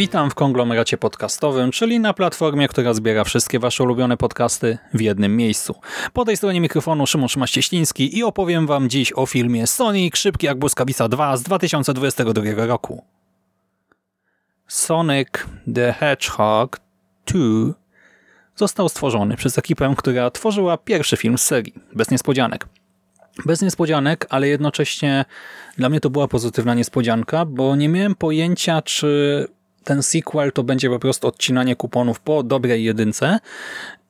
Witam w konglomeracie podcastowym, czyli na platformie, która zbiera wszystkie wasze ulubione podcasty w jednym miejscu. Po tej stronie mikrofonu Szymon Szymaś-Cieśliński i opowiem wam dziś o filmie Sonic Szybki jak błyskawica 2 z 2022 roku. Sonic the Hedgehog 2 został stworzony przez ekipę, która tworzyła pierwszy film z serii, bez niespodzianek. Bez niespodzianek, ale jednocześnie dla mnie to była pozytywna niespodzianka, bo nie miałem pojęcia, czy ten sequel to będzie po prostu odcinanie kuponów po dobrej jedynce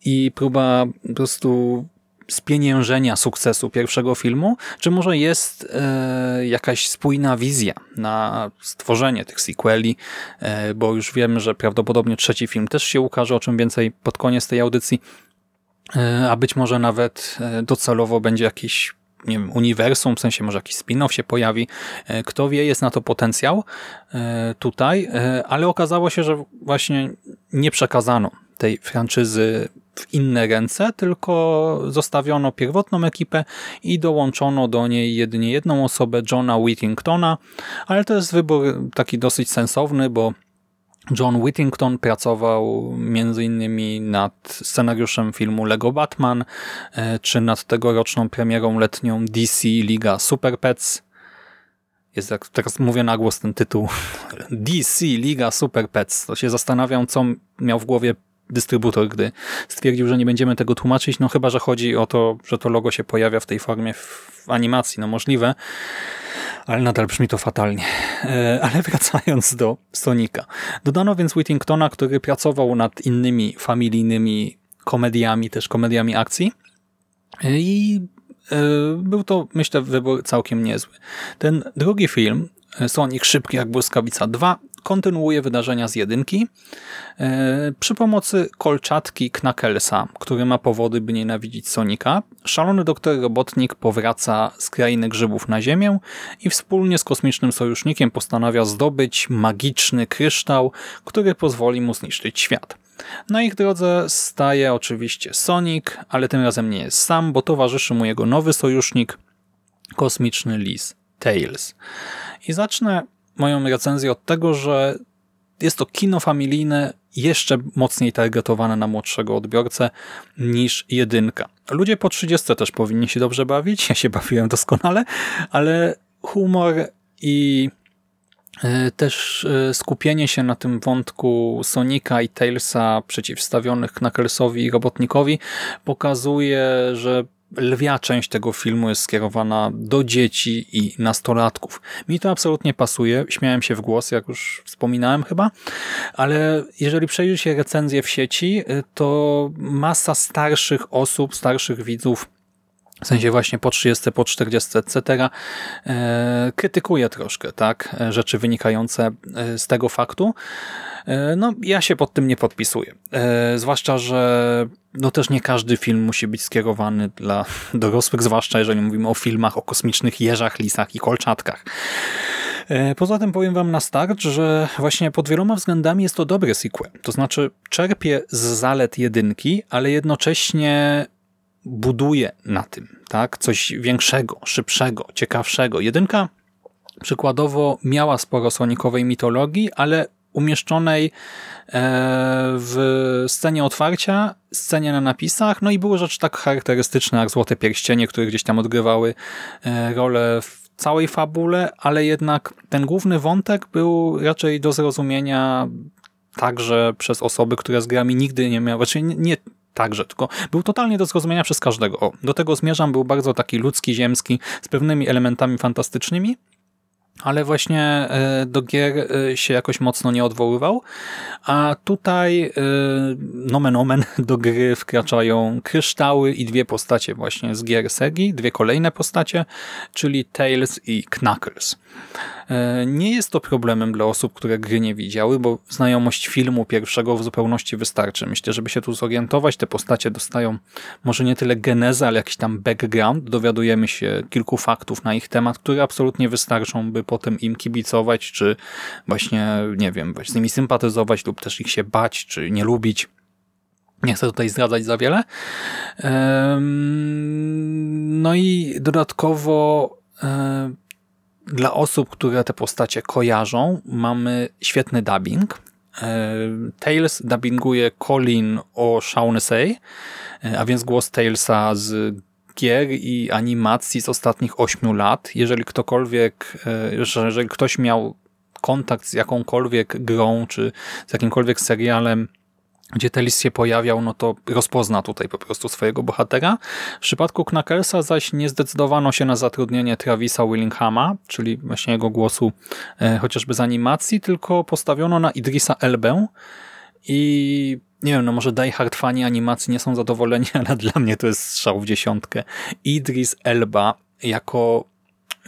i próba po prostu spieniężenia sukcesu pierwszego filmu, czy może jest e, jakaś spójna wizja na stworzenie tych sequeli, e, bo już wiem, że prawdopodobnie trzeci film też się ukaże, o czym więcej pod koniec tej audycji, e, a być może nawet e, docelowo będzie jakiś nie wiem, uniwersum, w sensie może jakiś spin-off się pojawi. E, kto wie, jest na to potencjał e, tutaj, e, ale okazało się, że właśnie nie przekazano tej franczyzy w inne ręce, tylko zostawiono pierwotną ekipę i dołączono do niej jedynie jedną osobę, Johna Whittingtona, ale to jest wybór taki dosyć sensowny, bo John Whittington pracował innymi nad scenariuszem filmu Lego Batman, czy nad tegoroczną premierą letnią DC Liga Super Pets. Jest jak teraz mówię na głos ten tytuł DC Liga Super Pets. To się zastanawiam, co miał w głowie dystrybutor, gdy stwierdził, że nie będziemy tego tłumaczyć, no chyba, że chodzi o to, że to logo się pojawia w tej formie w animacji, no możliwe, ale nadal brzmi to fatalnie. E, ale wracając do Sonika. Dodano więc Whittingtona, który pracował nad innymi familijnymi komediami, też komediami akcji i e, był to, myślę, wybór całkiem niezły. Ten drugi film, Sonic Szybki jak błyskawica 2, kontynuuje wydarzenia z jedynki e, przy pomocy kolczatki Knackelsa, który ma powody, by nienawidzić Sonika. Szalony doktor Robotnik powraca z krainy grzybów na Ziemię i wspólnie z kosmicznym sojusznikiem postanawia zdobyć magiczny kryształ, który pozwoli mu zniszczyć świat. Na ich drodze staje oczywiście Sonic, ale tym razem nie jest sam, bo towarzyszy mu jego nowy sojusznik, kosmiczny lis Tails. I zacznę moją recenzję od tego, że jest to kino familijne jeszcze mocniej targetowane na młodszego odbiorcę niż jedynka. Ludzie po 30 też powinni się dobrze bawić, ja się bawiłem doskonale, ale humor i e, też e, skupienie się na tym wątku Sonika i Tailsa przeciwstawionych Knucklesowi i Robotnikowi pokazuje, że lwia część tego filmu jest skierowana do dzieci i nastolatków. Mi to absolutnie pasuje, śmiałem się w głos, jak już wspominałem chyba, ale jeżeli przejrzy się recenzję w sieci, to masa starszych osób, starszych widzów w sensie właśnie po 30, po 40, etc., e, krytykuje troszkę tak, rzeczy wynikające e, z tego faktu. E, no, ja się pod tym nie podpisuję. Zwłaszcza, że no też nie każdy film musi być skierowany dla dorosłych, zwłaszcza jeżeli mówimy o filmach o kosmicznych jeżach, lisach i kolczatkach. Poza tym powiem wam na start, że właśnie pod wieloma względami jest to dobry sequel. To znaczy czerpie z zalet jedynki, ale jednocześnie buduje na tym, tak? Coś większego, szybszego, ciekawszego. Jedynka przykładowo miała sporo sonikowej mitologii, ale umieszczonej e, w scenie otwarcia, scenie na napisach, no i były rzeczy tak charakterystyczne jak Złote Pierścienie, które gdzieś tam odgrywały e, rolę w całej fabule, ale jednak ten główny wątek był raczej do zrozumienia także przez osoby, które z grami nigdy nie miały, znaczy nie, także, tylko był totalnie do zrozumienia przez każdego. O, do tego zmierzam, był bardzo taki ludzki, ziemski, z pewnymi elementami fantastycznymi, ale właśnie e, do gier e, się jakoś mocno nie odwoływał, a tutaj e, nomen omen do gry wkraczają kryształy i dwie postacie właśnie z gier Segi, dwie kolejne postacie, czyli Tails i Knuckles. E, nie jest to problemem dla osób, które gry nie widziały, bo znajomość filmu pierwszego w zupełności wystarczy. Myślę, żeby się tu zorientować, te postacie dostają może nie tyle genezę, ale jakiś tam background. Dowiadujemy się kilku faktów na ich temat, które absolutnie wystarczą, by potem im kibicować, czy właśnie, nie wiem, z nimi sympatyzować lub też ich się bać, czy nie lubić. Nie chcę tutaj zdradzać za wiele. No i dodatkowo dla osób, które te postacie kojarzą, mamy świetny dubbing. Tails dubbinguje Colin O'Shaughnessy, a więc głos Tailsa z gier i animacji z ostatnich 8 lat. Jeżeli ktokolwiek, jeżeli ktoś miał kontakt z jakąkolwiek grą, czy z jakimkolwiek serialem gdzie Telis się pojawiał, no to rozpozna tutaj po prostu swojego bohatera. W przypadku Knackersa zaś nie zdecydowano się na zatrudnienie Travisa Willinghama, czyli właśnie jego głosu e, chociażby z animacji, tylko postawiono na Idrisa Elbę i nie wiem, no może Die Hard fani animacji nie są zadowoleni, ale dla mnie to jest strzał w dziesiątkę. Idris Elba jako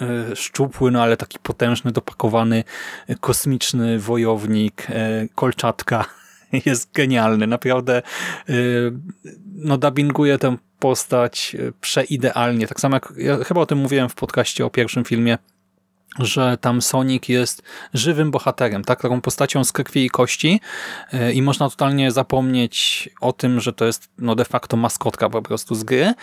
e, szczupły, no ale taki potężny, dopakowany, e, kosmiczny wojownik, e, kolczatka jest genialny. Naprawdę y, no, dubbinguje tę postać y, przeidealnie. Tak samo jak ja chyba o tym mówiłem w podcaście o pierwszym filmie, że tam Sonic jest żywym bohaterem, tak? taką postacią z krwi i kości y, i można totalnie zapomnieć o tym, że to jest no de facto maskotka po prostu z gry.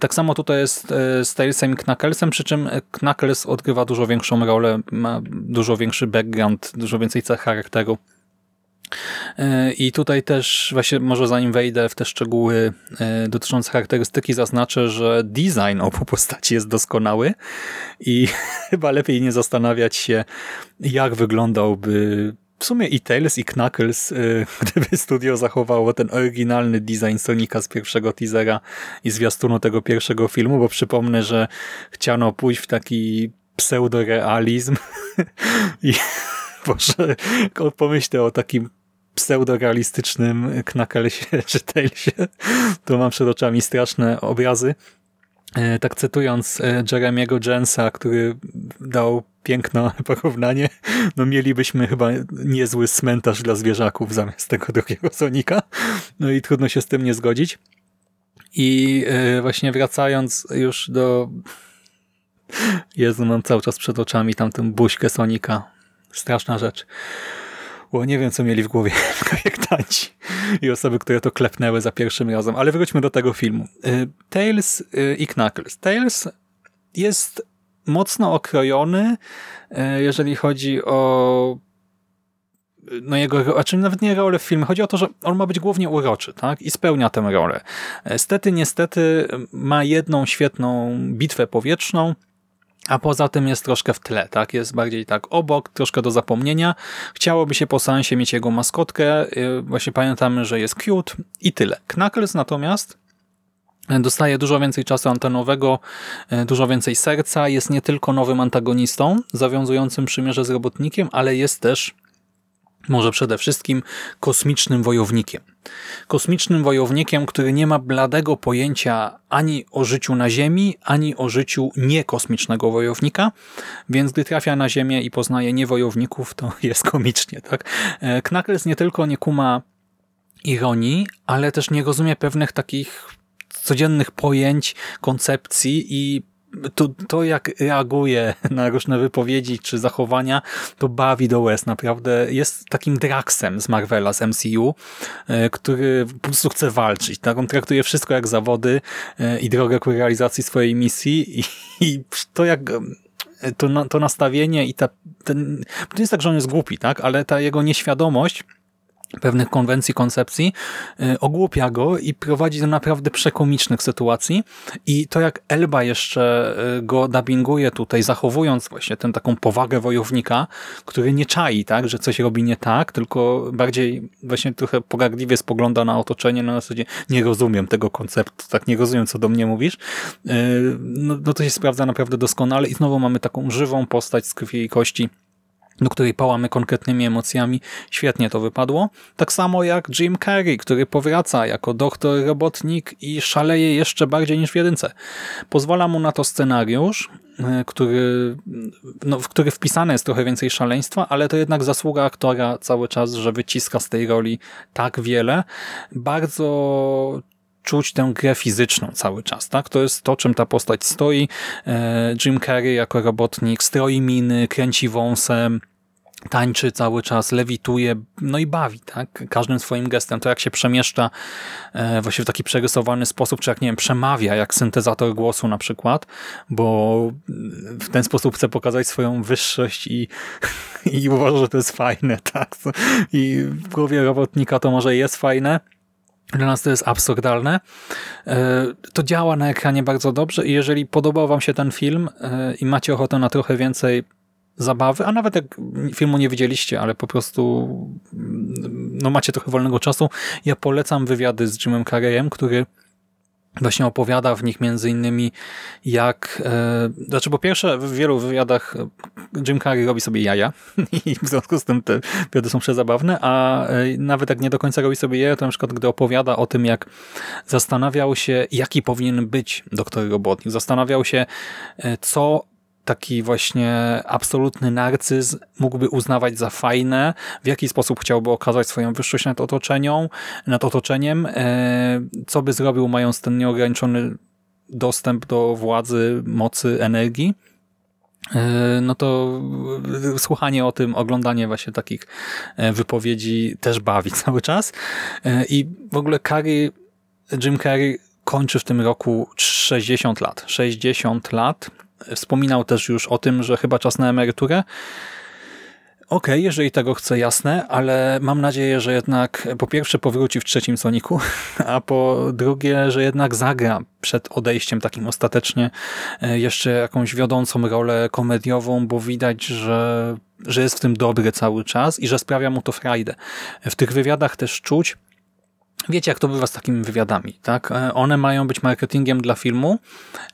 Tak samo tutaj jest z Tailsem i Knucklesem, przy czym Knuckles odgrywa dużo większą rolę, ma dużo większy background, dużo więcej cech charakteru I tutaj też właśnie może zanim wejdę w te szczegóły e, dotyczące charakterystyki zaznaczę, że design obu postaci jest doskonały i chyba lepiej nie zastanawiać się jak wyglądałby w sumie i Tails i Knuckles, e, gdyby studio zachowało ten oryginalny design Sonika z pierwszego teasera i zwiastunu tego pierwszego filmu, bo przypomnę, że chciano pójść w taki pseudorealizm i Boże, pomyślę o takim pseudorealistycznym Knucklesie czy Tailsie, to mam przed oczami straszne obrazy. E, tak cytując e, Jeremiego Jensa, który dał piękne porównanie, no mielibyśmy chyba niezły cmentarz dla zwierzaków zamiast tego drugiego Sonika. No i trudno się z tym nie zgodzić. I e, właśnie wracając już do... Jezu, mam cały czas przed oczami tamtą buźkę Sonika. Straszna rzecz bo nie wiem, co mieli w głowie projektanci i osoby, które to klepnęły za pierwszym razem. Ale wróćmy do tego filmu. Y, Tails y, i Knuckles. Tails jest mocno okrojony, y, jeżeli chodzi o no jego, a czym nawet nie rolę w filmie. Chodzi o to, że on ma być głównie uroczy, tak? I spełnia tę rolę. Stety, niestety ma jedną świetną bitwę powietrzną, a poza tym jest troszkę w tle, tak? Jest bardziej tak obok, troszkę do zapomnienia. Chciałoby się po seansie mieć jego maskotkę. Y, właśnie pamiętamy, że jest cute i tyle. Knuckles natomiast dostaje dużo więcej czasu antenowego, y, dużo więcej serca. Jest nie tylko nowym antagonistą, zawiązującym przymierze z robotnikiem, ale jest też może przede wszystkim kosmicznym wojownikiem. Kosmicznym wojownikiem, który nie ma bladego pojęcia ani o życiu na Ziemi, ani o życiu niekosmicznego wojownika, więc gdy trafia na Ziemię i poznaje niewojowników, to jest komicznie. Tak? E, Knuckles nie tylko nie kuma ironii, ale też nie rozumie pewnych takich codziennych pojęć, koncepcji i to, to jak reaguje na różne wypowiedzi czy zachowania, to bawi do łez. Naprawdę jest takim Draxem z Marvela, z MCU, e, który po prostu chce walczyć. Tak? On traktuje wszystko jak zawody e, i drogę ku realizacji swojej misji i, i to jak to, to nastawienie i ta, ten, to jest tak, że on jest głupi, tak? ale ta jego nieświadomość pewnych konwencji, koncepcji, y, ogłupia go i prowadzi do naprawdę przekomicznych sytuacji. I to jak Elba jeszcze y, go dubbinguje tutaj, zachowując właśnie tę taką powagę wojownika, który nie czai, tak, że coś robi nie tak, tylko bardziej właśnie trochę pogardliwie spogląda na otoczenie na zasadzie nie rozumiem tego konceptu, tak nie rozumiem, co do mnie mówisz, y, no, no to się sprawdza naprawdę doskonale i znowu mamy taką żywą postać z krwi i kości, do której pałamy konkretnymi emocjami. Świetnie to wypadło. Tak samo jak Jim Carrey, który powraca jako doktor robotnik i szaleje jeszcze bardziej niż w jedynce. Pozwala mu na to scenariusz, e, który, no, w który wpisane jest trochę więcej szaleństwa, ale to jednak zasługa aktora cały czas, że wyciska z tej roli tak wiele. Bardzo czuć tę grę fizyczną cały czas. Tak? To jest to, czym ta postać stoi. E, Jim Carrey jako robotnik stroi miny, kręci wąsem, tańczy cały czas, lewituje, no i bawi, tak? Każdym swoim gestem. To jak się przemieszcza e, właśnie w taki przerysowany sposób, czy jak, nie wiem, przemawia, jak syntezator głosu na przykład, bo w ten sposób chce pokazać swoją wyższość i, i uważa, że to jest fajne, tak? I w głowie robotnika to może jest fajne, dla nas to jest absurdalne. E, to działa na ekranie bardzo dobrze i jeżeli podobał wam się ten film e, i macie ochotę na trochę więcej zabawy, a nawet jak filmu nie widzieliście, ale po prostu no macie trochę wolnego czasu, ja polecam wywiady z Jimem Carreyem, który właśnie opowiada w nich między innymi jak, e, znaczy po pierwsze w wielu wywiadach Jim Carrey robi sobie jaja i w związku z tym te wywiady są przezabawne, a e, nawet jak nie do końca robi sobie jaja, to na przykład gdy opowiada o tym jak zastanawiał się jaki powinien być doktor robotnik, zastanawiał się e, co taki właśnie absolutny narcyz mógłby uznawać za fajne, w jaki sposób chciałby okazać swoją wyższość nad, nad otoczeniem, e, co by zrobił mając ten nieograniczony dostęp do władzy, mocy, energii e, no to słuchanie o tym, oglądanie właśnie takich e, wypowiedzi też bawi cały czas. I w ogóle Carrey, Jim Carrey kończy w tym roku 60 lat. 60 lat Wspominał też już o tym, że chyba czas na emeryturę. Okej, okay, jeżeli tego chce, jasne, ale mam nadzieję, że jednak po pierwsze powróci w trzecim Soniku, a po drugie, że jednak zagra przed odejściem takim ostatecznie e, jeszcze jakąś wiodącą rolę komediową, bo widać, że, że jest w tym dobry cały czas i że sprawia mu to frajdę. W tych wywiadach też czuć, Wiecie, jak to bywa z takimi wywiadami, tak? E, one mają być marketingiem dla filmu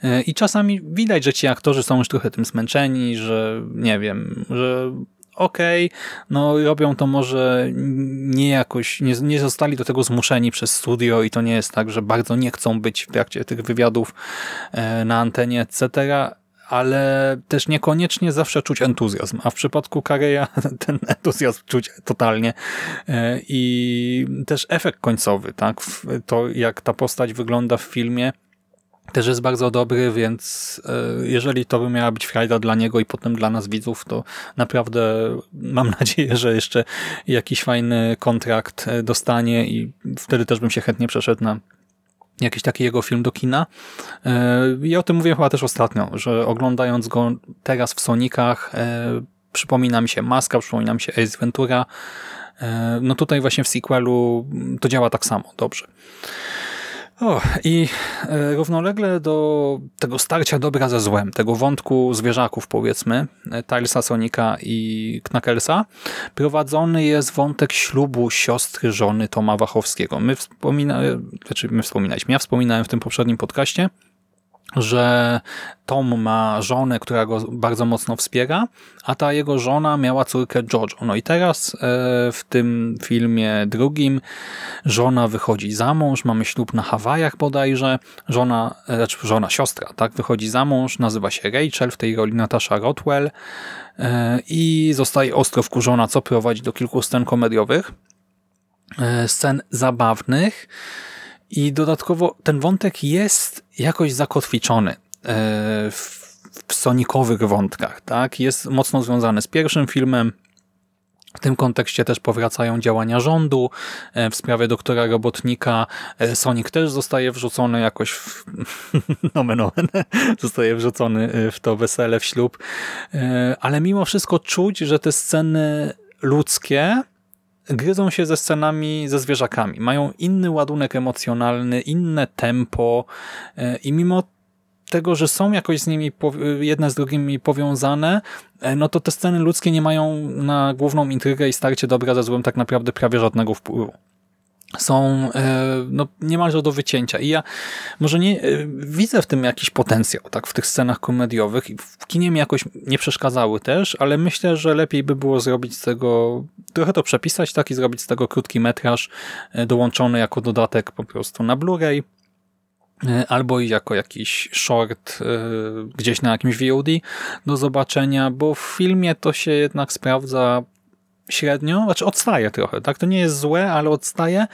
e, i czasami widać, że ci aktorzy są już trochę tym zmęczeni, że nie wiem, że okej, okay, no robią to może nie jakoś, nie, nie zostali do tego zmuszeni przez studio i to nie jest tak, że bardzo nie chcą być w trakcie tych wywiadów e, na antenie, etc., ale też niekoniecznie zawsze czuć entuzjazm, a w przypadku Kareya ten entuzjazm czuć totalnie. E, i też efekt końcowy, tak, to jak ta postać wygląda w filmie też jest bardzo dobry, więc e, jeżeli to by miała być frajda dla niego i potem dla nas widzów, to naprawdę mam nadzieję, że jeszcze jakiś fajny kontrakt e, dostanie i wtedy też bym się chętnie przeszedł na jakiś taki jego film do kina. E, I o tym mówiłem chyba też ostatnio, że oglądając go teraz w Sonikach e, przypomina mi się Maska, przypomina mi się Ace Ventura. E, no tutaj właśnie w sequelu to działa tak samo, dobrze. O, I e, równolegle do tego starcia dobra ze złem, tego wątku zwierzaków powiedzmy, e, Tilesa, Sonika i Knackersa, prowadzony jest wątek ślubu siostry żony Toma Wachowskiego. My, wspomina, znaczy my wspominaliśmy, ja wspominałem w tym poprzednim podcaście, że Tom ma żonę, która go bardzo mocno wspiera, a ta jego żona miała córkę Jojo. No i teraz e, w tym filmie drugim żona wychodzi za mąż, mamy ślub na Hawajach bodajże, żona, e, znaczy żona, siostra, tak, wychodzi za mąż, nazywa się Rachel, w tej roli Natasha Rothwell e, i zostaje ostro wkurzona, co prowadzi do kilku scen komediowych, scen zabawnych, i dodatkowo ten wątek jest jakoś zakotwiczony e, w, sonikowych wątkach. tak? Jest mocno związany z pierwszym filmem, w tym kontekście też powracają działania rządu e, w sprawie doktora robotnika. E, Sonic też zostaje wrzucony jakoś w, nomen omen, zostaje wrzucony w to wesele, w ślub. Ale mimo wszystko czuć, że te sceny ludzkie gryzą się ze scenami ze zwierzakami. Mają inny ładunek emocjonalny, inne tempo e, i mimo tego, że są jakoś z nimi jedne z drugimi powiązane, e, no to te sceny ludzkie nie mają na główną intrygę i starcie dobra ze złym tak naprawdę prawie żadnego wpływu. Są e, no, niemalże do wycięcia. I ja może nie e, widzę w tym jakiś potencjał, tak, w tych scenach komediowych. I w kinie mi jakoś nie przeszkadzały też, ale myślę, że lepiej by było zrobić z tego, trochę to przepisać, tak, i zrobić z tego krótki metraż e, dołączony jako dodatek po prostu na Blu-ray albo jako jakiś short gdzieś na jakimś VOD do zobaczenia, bo w filmie to się jednak sprawdza średnio, znaczy odstaje trochę, tak? To nie jest złe, ale odstaje,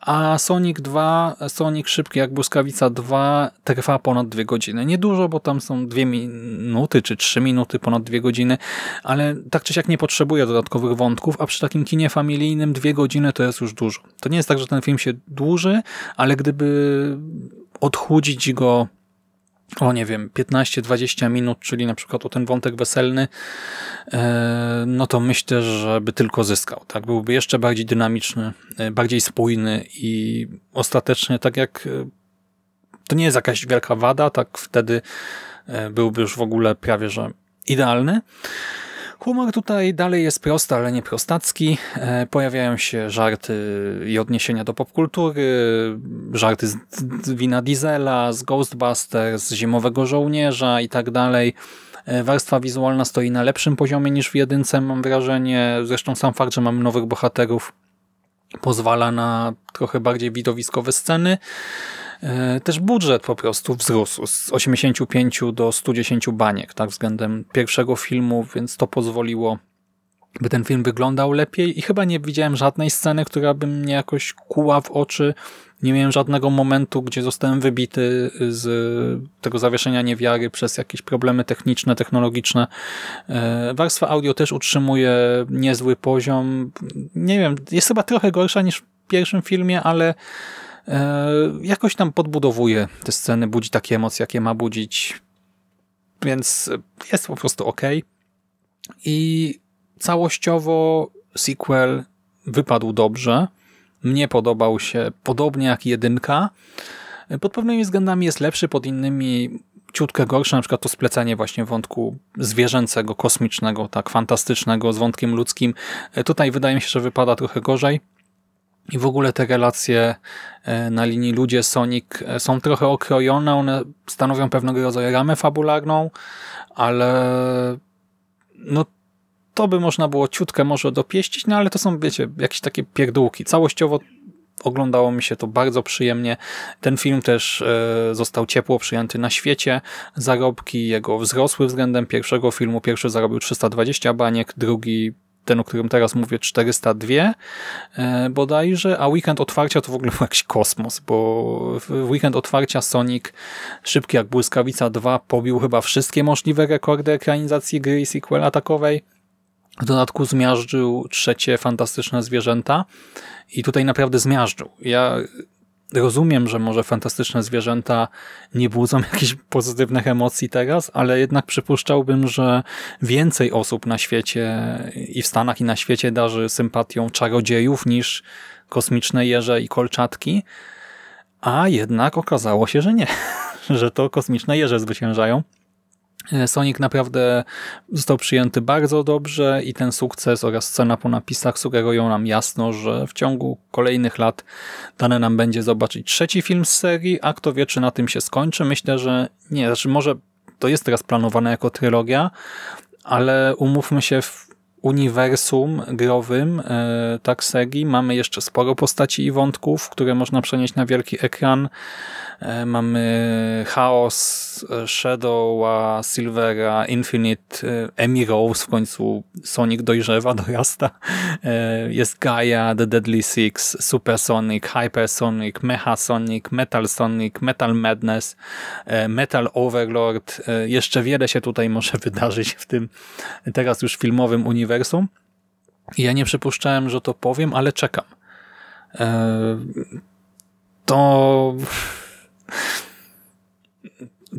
a Sonic 2, Sonic Szybki jak Błyskawica 2 trwa ponad dwie godziny. Niedużo, bo tam są dwie minuty czy trzy minuty, ponad dwie godziny, ale tak czy siak nie potrzebuje dodatkowych wątków, a przy takim kinie familijnym dwie godziny to jest już dużo. To nie jest tak, że ten film się dłuży, ale gdyby odchudzić go o nie wiem, 15-20 minut, czyli na przykład o ten wątek weselny, e, no to myślę, że by tylko zyskał. Tak? Byłby jeszcze bardziej dynamiczny, e, bardziej spójny i ostatecznie tak jak e, to nie jest jakaś wielka wada, tak wtedy byłby już w ogóle prawie, że idealny. Humor tutaj dalej jest prosty, ale nie prostacki. E, pojawiają się żarty i odniesienia do popkultury, żarty z wina Diesela, z Ghostbusters, z Zimowego Żołnierza i tak dalej. E, warstwa wizualna stoi na lepszym poziomie niż w jedynce, mam wrażenie. Zresztą sam fakt, że mamy nowych bohaterów pozwala na trochę bardziej widowiskowe sceny. E, też budżet po prostu wzrósł z 85 do 110 baniek tak, względem pierwszego filmu, więc to pozwoliło by ten film wyglądał lepiej i chyba nie widziałem żadnej sceny, która by mnie jakoś kuła w oczy. Nie miałem żadnego momentu, gdzie zostałem wybity z tego zawieszenia niewiary przez jakieś problemy techniczne, technologiczne. E, warstwa audio też utrzymuje niezły poziom. Nie wiem, jest chyba trochę gorsza niż w pierwszym filmie, ale jakoś tam podbudowuje te sceny, budzi takie emocje, jakie ma budzić, więc jest po prostu ok. I całościowo sequel wypadł dobrze. Mnie podobał się podobnie jak jedynka. Pod pewnymi względami jest lepszy, pod innymi ciutkę gorsze, na przykład to splecenie właśnie wątku zwierzęcego, kosmicznego, tak fantastycznego z wątkiem ludzkim. E, tutaj wydaje mi się, że wypada trochę gorzej. I w ogóle te relacje e, na linii ludzie-Sonic e, są trochę okrojone, one stanowią pewnego rodzaju ramę fabularną, ale no to by można było ciutkę może dopieścić, no ale to są, wiecie, jakieś takie pierdółki. Całościowo oglądało mi się to bardzo przyjemnie. Ten film też e, został ciepło przyjęty na świecie. Zarobki jego wzrosły względem pierwszego filmu. Pierwszy zarobił 320 baniek, drugi ten, o którym teraz mówię, 402 e, bodajże, a weekend otwarcia to w ogóle był jakiś kosmos, bo w weekend otwarcia Sonic szybki jak błyskawica 2 pobił chyba wszystkie możliwe rekordy ekranizacji gry i sequela takowej. W dodatku zmiażdżył trzecie fantastyczne zwierzęta i tutaj naprawdę zmiażdżył. Ja Rozumiem, że może fantastyczne zwierzęta nie budzą jakichś pozytywnych emocji teraz, ale jednak przypuszczałbym, że więcej osób na świecie i w Stanach i na świecie darzy sympatią czarodziejów niż kosmiczne jeże i kolczatki, a jednak okazało się, że nie, że to kosmiczne jeże zwyciężają. E, Sonic naprawdę został przyjęty bardzo dobrze i ten sukces oraz scena po napisach sugerują nam jasno, że w ciągu kolejnych lat dane nam będzie zobaczyć trzeci film z serii, a kto wie, czy na tym się skończy. Myślę, że nie, znaczy może to jest teraz planowane jako trylogia, ale umówmy się, w uniwersum growym e, tak serii mamy jeszcze sporo postaci i wątków, które można przenieść na wielki ekran. E, mamy Chaos, e, Shadowa, Silvera, Infinite, Emi Rose, w końcu Sonic dojrzewa, dorasta. Jest Gaia, The Deadly Six, Supersonic, Hypersonic, Mechasonic, Metal Sonic, Metal Madness, Metal Overlord. Jeszcze wiele się tutaj może wydarzyć w tym teraz już filmowym uniwersum. Ja nie przypuszczałem, że to powiem, ale czekam. To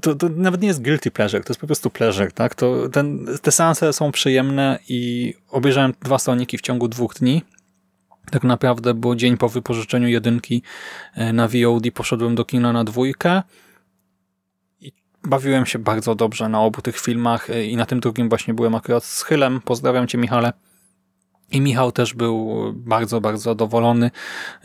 to, to nawet nie jest guilty pleasure, to jest po prostu pleasure, tak? To ten, te seanse są przyjemne i obejrzałem dwa Soniki w ciągu dwóch dni. Tak naprawdę, bo dzień po wypożyczeniu jedynki e, na VOD poszedłem do kina na dwójkę bawiłem się bardzo dobrze na obu tych filmach e, i na tym drugim właśnie byłem akurat z Chylem. Pozdrawiam Cię Michale. I Michał też był bardzo, bardzo zadowolony.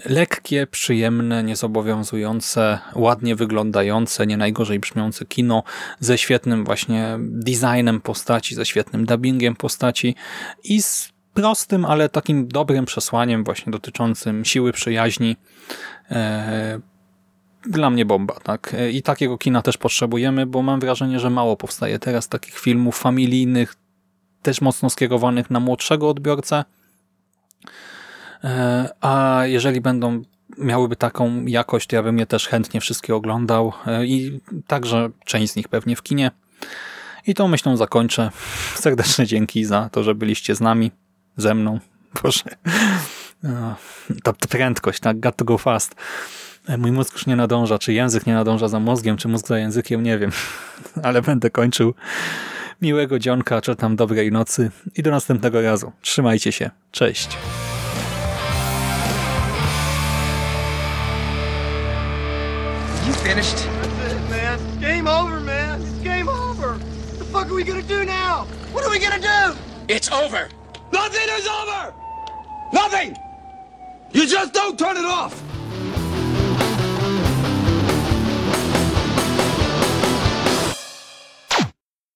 Lekkie, przyjemne, niezobowiązujące, ładnie wyglądające, nie najgorzej brzmiące kino ze świetnym właśnie designem postaci, ze świetnym dubbingiem postaci i z prostym, ale takim dobrym przesłaniem właśnie dotyczącym siły przyjaźni. E, dla mnie bomba, tak? I takiego kina też potrzebujemy, bo mam wrażenie, że mało powstaje teraz takich filmów familijnych, też mocno skierowanych na młodszego odbiorcę. E, A jeżeli będą miałyby taką jakość, to ja bym je też chętnie wszystkie oglądał e, i także część z nich pewnie w kinie. I tą myślą zakończę. Serdeczne dzięki za to, że byliście z nami, ze mną. E, Ta ta prędkość, tak? Got to go fast. E, Mój mózg już nie nadąża. Czy język nie nadąża za mózgiem, czy mózg za językiem, nie wiem. Ale będę kończył. Miłego dzionka, czy tam dobrej nocy i do następnego razu. Trzymajcie się. Cześć. You finished? That's it, man. It's game over, man. It's game over. What the fuck are we gonna do now? What are we gonna do? It's over. Nothing is over! Nothing! You just don't turn it off!